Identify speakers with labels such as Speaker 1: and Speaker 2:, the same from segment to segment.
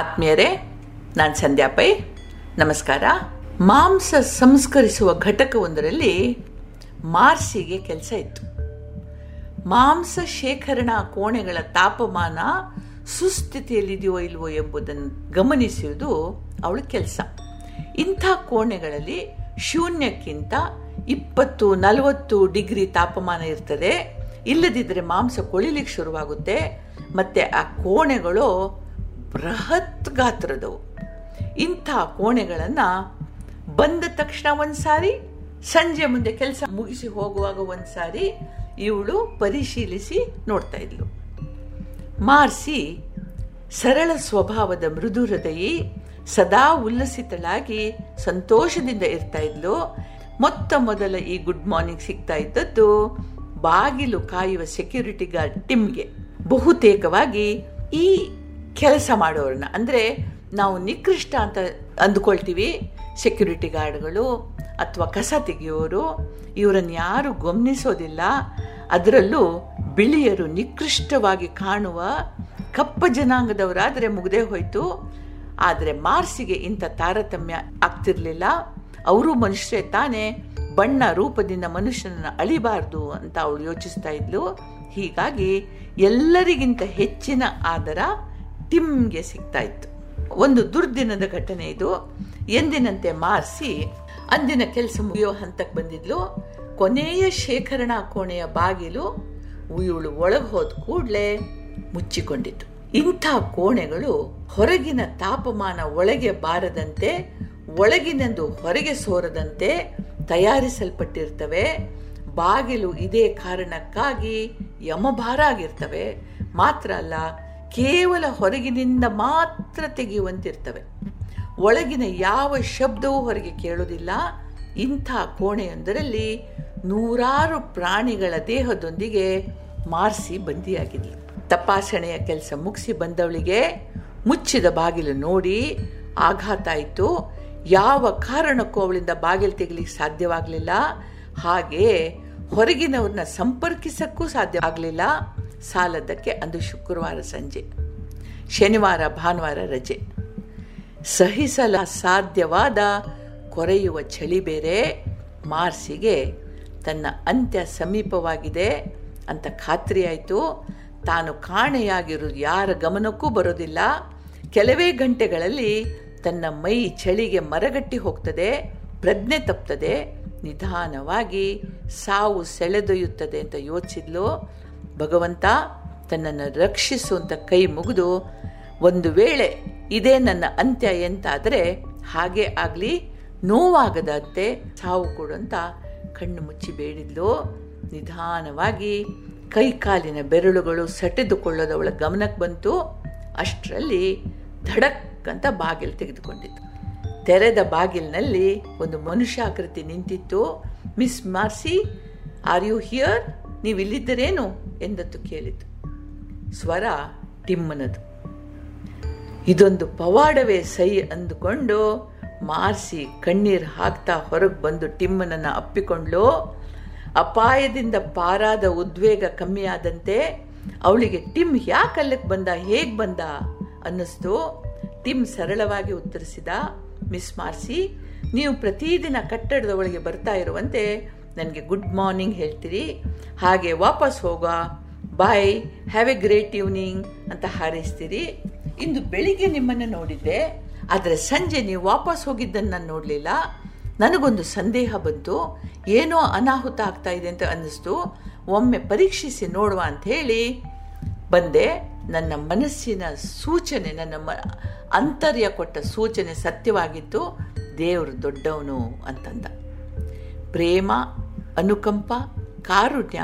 Speaker 1: ಆತ್ಮೀಯರೇ, ನಾನು ಸಂಧ್ಯಾ ಪೈ. ನಮಸ್ಕಾರ. ಮಾಂಸ ಸಂಸ್ಕರಿಸುವ ಘಟಕವೊಂದರಲ್ಲಿ ಮಾರ್ಸಿಗೆ ಕೆಲಸ ಇತ್ತು. ಮಾಂಸ ಶೇಖರಣಾ ಕೋಣೆಗಳ ತಾಪಮಾನ ಸುಸ್ಥಿತಿಯಲ್ಲಿದೆಯೋ ಇಲ್ವೋ ಎಂಬುದನ್ನು ಗಮನಿಸುವುದು ಅವಳ ಕೆಲಸ. ಇಂಥ ಕೋಣೆಗಳಲ್ಲಿ ಶೂನ್ಯಕ್ಕಿಂತ ಇಪ್ಪತ್ತು, ನಲವತ್ತು ಡಿಗ್ರಿ ತಾಪಮಾನ ಇರ್ತದೆ. ಇಲ್ಲದಿದ್ದರೆ ಮಾಂಸ ಕೊಳಿಲಿಕ್ಕೆ ಶುರುವಾಗುತ್ತೆ. ಮತ್ತು ಆ ಕೋಣೆಗಳು ಬೃಹತ್ ಗಾತ್ರದವು. ಇಂಥ ಕೋಣೆಗಳನ್ನು ಬಂದ ತಕ್ಷಣ ಒಂದು ಸಾರಿ ಸಂಜೆ ಮುಂದೆ ಕೆಲಸ ಮುಗಿಸಿ ಹೋಗುವಾಗ ಒಂದು ಸಾರಿ ಇವಳು ಪರಿಶೀಲಿಸಿ ನೋಡ್ತಾ ಇದ್ಲು. ಮಾರ್ಸಿ ಸರಳ ಸ್ವಭಾವದ ಮೃದು ಹೃದಯಿ ಸದಾ ಉಲ್ಲಸಿತಳಾಗಿ ಸಂತೋಷದಿಂದ ಇರ್ತಾ ಇದ್ಲು. ಮೊತ್ತ ಮೊದಲ ಈ ಗುಡ್ ಮಾರ್ನಿಂಗ್ ಸಿಗ್ತಾ ಇದ್ದದ್ದು ಬಾಗಿಲು ಕಾಯುವ ಸೆಕ್ಯೂರಿಟಿ ಗಾರ್ಡ್ ಟಿಮ್ಗೆ. ಬಹುತೇಕವಾಗಿ ಈ ಕೆಲಸ ಮಾಡೋರನ್ನ. ಅಂದರೆ ನಾವು ನಿಕೃಷ್ಟ ಅಂತ ಅಂದುಕೊಳ್ತೀವಿ. ಸೆಕ್ಯುರಿಟಿ ಗಾರ್ಡ್ಗಳು ಅಥವಾ ಕಸ ತೆಗೆಯೋರು. ಇವರನ್ನು ಯಾರು ಗಮನಿಸೋದಿಲ್ಲ. ಅದರಲ್ಲೂ ಬಿಳಿಯರು ನಿಕೃಷ್ಟವಾಗಿ ಕಾಣುವ ಕಪ್ಪ ಜನಾಂಗದವರಾದರೆ ಮುಗದೆ ಹೋಯಿತು. ಆದರೆ ಮಾರ್ಸಿಗೆ ಇಂಥ ತಾರತಮ್ಯ ಆಗ್ತಿರಲಿಲ್ಲ. ಅವರು ಮನುಷ್ಯರೇ ತಾನೇ ಬಣ್ಣ ರೂಪದಿಂದ ಮನುಷ್ಯನನ್ನು ಅಳಿಬಾರ್ದು ಅಂತ ಅವಳು ಯೋಚಿಸ್ತಾ ಇದ್ಲು. ಹೀಗಾಗಿ ಎಲ್ಲರಿಗಿಂತ ಹೆಚ್ಚಿನ ಆದರ ಟಿಮ್ಗೆ ಸಿಗ್ತಾ ಇತ್ತು. ಒಂದು ದುರ್ದಿನದ ಘಟನೆ ಇದು. ಎಂದಿನಂತೆ ಮಾರ್ಸಿ ಅಂದಿನ ಕೆಲಸ ಮುಗಿಯೋ ಹಂತಕ್ಕೆ ಬಂದಿದ್ಲು. ಕೊನೆಯ ಶೇಖರಣಾ ಕೋಣೆಯ ಬಾಗಿಲು ಇವಳು ಒಳಗೆ ಹೋದ ಕೂಡಲೇ ಮುಚ್ಚಿಕೊಂಡಿತು ಇಂಥ ಕೋಣೆಗಳು ಹೊರಗಿನ ತಾಪಮಾನ ಒಳಗೆ ಬಾರದಂತೆ, ಒಳಗಿನಂದು ಹೊರಗೆ ಸೋರದಂತೆ ತಯಾರಿಸಲ್ಪಟ್ಟಿರ್ತವೆ. ಬಾಗಿಲು ಇದೇ ಕಾರಣಕ್ಕಾಗಿ ಯಮಭಾರ ಆಗಿರ್ತವೆ. ಮಾತ್ರ ಅಲ್ಲ ಕೇವಲ ಹೊರಗಿನಿಂದ ಮಾತ್ರ ತೆಗೆಯುವಂತಿರ್ತವೆ. ಒಳಗಿನ ಯಾವ ಶಬ್ದವೂ ಹೊರಗೆ ಕೇಳುವುದಿಲ್ಲ. ಇಂಥ ಕೋಣೆಯೊಂದರಲ್ಲಿ ನೂರಾರು ಪ್ರಾಣಿಗಳ ದೇಹದೊಂದಿಗೆ ಮಾರ್ಸಿ ಬಂದಿಯಾಗಿದ್ಲು ತಪಾಸಣೆಯ ಕೆಲಸ ಮುಗಿಸಿ ಬಂದವಳಿಗೆ ಮುಚ್ಚಿದ ಬಾಗಿಲು ನೋಡಿ ಆಘಾತ ಆಯಿತು. ಯಾವ ಕಾರಣಕ್ಕೂ ಅವಳಿಂದ ಬಾಗಿಲು ತೆಗಲಿಕ್ಕೆ ಸಾಧ್ಯವಾಗಲಿಲ್ಲ. ಹಾಗೆ ಹೊರಗಿನವ್ರನ್ನ ಸಂಪರ್ಕಿಸಕ್ಕೂ ಸಾಧ್ಯ ಆಗಲಿಲ್ಲ ಸಾಲದಕ್ಕೆ ಅಂದು ಶುಕ್ರವಾರ ಸಂಜೆ, ಶನಿವಾರ, ಭಾನುವಾರ ರಜೆ. ಸಹಿಸಲ ಸಾಧ್ಯವಾದ ಕೊರೆಯುವ ಚಳಿ ಬೇರೆ, ಮಾರ್ಸಿಗೆ ತನ್ನ ಅಂತ್ಯ ಸಮೀಪವಾಗಿದೆ ಅಂತ ಖಾತ್ರಿಯಾಯಿತು ತಾನು ಕಾಣೆಯಾಗಿರೋದು ಯಾರ ಗಮನಕ್ಕೂ ಬರೋದಿಲ್ಲ. ಕೆಲವೇ ಗಂಟೆಗಳಲ್ಲಿ ತನ್ನ ಮೈ ಚಳಿಗೆ ಮರಗಟ್ಟಿ ಹೋಗ್ತದೆ, ಪ್ರಜ್ಞೆ ತಪ್ತದೆ, ನಿಧಾನವಾಗಿ ಸಾವು ಸೆಳೆದೊಯ್ಯುತ್ತದೆ ಅಂತ ಯೋಚಿಸಿದ್ಲು ಭಗವಂತ ತನ್ನನ್ನು ರಕ್ಷಿಸುವಂಥ ಕೈ ಮುಗಿದು ಒಂದು ವೇಳೆ ಇದೇ ನನ್ನ ಅಂತ್ಯ ಎಂತಾದರೆ ಹಾಗೆ ಆಗಲಿ, ನೋವಾಗದಂತೆ ಸಾವು ಕೊಡುವಂಥ ಕಣ್ಣು ಮುಚ್ಚಿ ಬೇಡಿದ್ಲು. ನಿಧಾನವಾಗಿ ಕೈಕಾಲಿನ ಬೆರಳುಗಳು ಸೆಟೆದುಕೊಳ್ಳೋದವಳ ಗಮನಕ್ಕೆ ಬಂತು. ಅಷ್ಟರಲ್ಲಿ ಧಡಕ್ ಅಂತ ಬಾಗಿಲು ತೆಗೆದುಕೊಂಡಿತ್ತು. ತೆರೆದ ಬಾಗಿಲಿನಲ್ಲಿ ಒಂದು ಮನುಷ್ಯಾಕೃತಿ ನಿಂತಿತ್ತು. Miss Marcy are you here ನೀವು ಇಲ್ಲಿದ್ದರೇನು ಎಂದತ್ತು ಕೇಳಿತು. ಸ್ವರ ಟಿಮ್ಮನದು. ಇದೊಂದು ಪವಾಡವೇ ಸೈ ಅಂದುಕೊಂಡು ಮಾರ್ಸಿ ಕಣ್ಣೀರು ಹಾಕ್ತಾ ಹೊರಗೆ ಬಂದು ಟಿಮ್ಮನನ್ನು ಅಪ್ಪಿಕೊಂಡ್ಲು, ಅಪಾಯದಿಂದ ಪಾರಾದ ಉದ್ವೇಗ ಕಮ್ಮಿಯಾದಂತೆ ಅವಳಿಗೆ ಟಿಮ್ ಯಾಕೆ ಅಲ್ಲಕ್ಕೆ ಬಂದ, ಹೇಗೆ ಬಂದ ಅನ್ನಿಸ್ತು. ಟಿಮ್ ಸರಳವಾಗಿ ಉತ್ತರಿಸಿದ, ಮಿಸ್ ಮಾರ್ಸಿ, ನೀವು ಪ್ರತಿದಿನ ಕಟ್ಟಡದ ಒಳಗೆ ಬರ್ತಾ ಇರುವಂತೆ ನನಗೆ ಗುಡ್ ಮಾರ್ನಿಂಗ್ ಹೇಳ್ತೀರಿ. ಹಾಗೆ ವಾಪಸ್ ಹೋಗ bye have a great evening ಅಂತ ಹಾರೈಸ್ತೀರಿ. ಇಂದು ಬೆಳಿಗ್ಗೆ ನಿಮ್ಮನ್ನು ನೋಡಿದ್ದೆ ಆದರೆ ಸಂಜೆ ನೀವು ವಾಪಸ್ ಹೋಗಿದ್ದನ್ನು ನಾನು ನೋಡಲಿಲ್ಲ. ನನಗೊಂದು ಸಂದೇಹ ಬಂತು. ಏನೋ ಅನಾಹುತ ಆಗ್ತಾ ಇದೆ ಅಂತ ಅನ್ನಿಸ್ತು. ಒಮ್ಮೆ ಪರೀಕ್ಷಿಸಿ ನೋಡುವ ಅಂತ ಹೇಳಿ ಬಂದೆ. ನನ್ನ ಮನಸ್ಸಿನ ಸೂಚನೆ, ನನ್ನ ಮ, ಅಂತರ್ಯ ಕೊಟ್ಟ ಸೂಚನೆ ಸತ್ಯವಾಗಿತ್ತು. ದೇವರು ದೊಡ್ಡವನು ಅಂತಂದ. ಪ್ರೇಮ ಅನುಕಂಪ, ಕಾರುಣ್ಯ,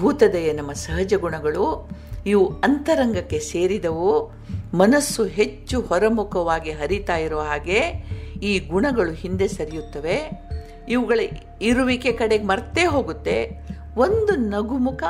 Speaker 1: ಭೂತದಯ ನಮ್ಮ ಸಹಜ ಗುಣಗಳು, ಇವು ಅಂತರಂಗಕ್ಕೆ ಸೇರಿದವು. ಮನಸ್ಸು ಹೆಚ್ಚು ಹೊರಮುಖವಾಗಿ ಹರಿತಾ ಇರುವ ಹಾಗೆ ಈ ಗುಣಗಳು ಹಿಂದೆ ಸರಿಯುತ್ತವೆ. ಇವುಗಳ ಇರುವಿಕೆ ಕಡೆಗೆ ಮರ್ತೇ ಹೋಗುತ್ತೆ. ಒಂದು ನಗುಮುಖ,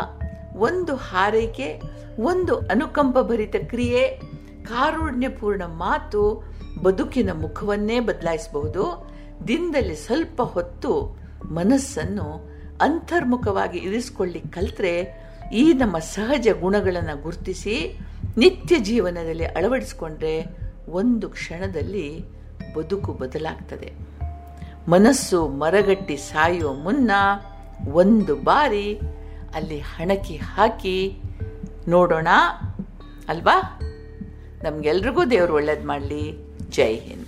Speaker 1: ಒಂದು ಹಾರೈಕೆ, ಒಂದು ಅನುಕಂಪ ಭರಿತ ಕ್ರಿಯೆ, ಕಾರುಣ್ಯಪೂರ್ಣ ಮಾತು ಬದುಕಿನ ಮುಖವನ್ನೇ ಬದಲಾಯಿಸಬಹುದು. ದಿನದಲ್ಲಿ ಸ್ವಲ್ಪ ಹೊತ್ತು ಮನಸ್ಸನ್ನು ಅಂತರ್ಮುಖವಾಗಿ ಇರಿಸಿಕೊಳ್ಳಿ ಕಲ್ತ್ರೆ ಈ ನಮ್ಮ ಸಹಜ ಗುಣಗಳನ್ನು ಗುರುತಿಸಿ ನಿತ್ಯ ಜೀವನದಲ್ಲಿ ಅಳವಡಿಸಿಕೊಂಡ್ರೆ ಒಂದು ಕ್ಷಣದಲ್ಲಿ ಬದುಕು ಬದಲಾಗ್ತದೆ. ಮನಸ್ಸು ಮರಗಟ್ಟಿ ಸಾಯುವ ಮುನ್ನ ಒಂದು ಬಾರಿ ಅಲ್ಲಿ ಹಣಕಿ ಹಾಕಿ ನೋಡೋಣ, ಅಲ್ವಾ? ನಮಗೆಲ್ರಿಗೂ ದೇವರು ಒಳ್ಳೇದು ಮಾಡಲಿ. ಜೈ ಹಿಂದ್.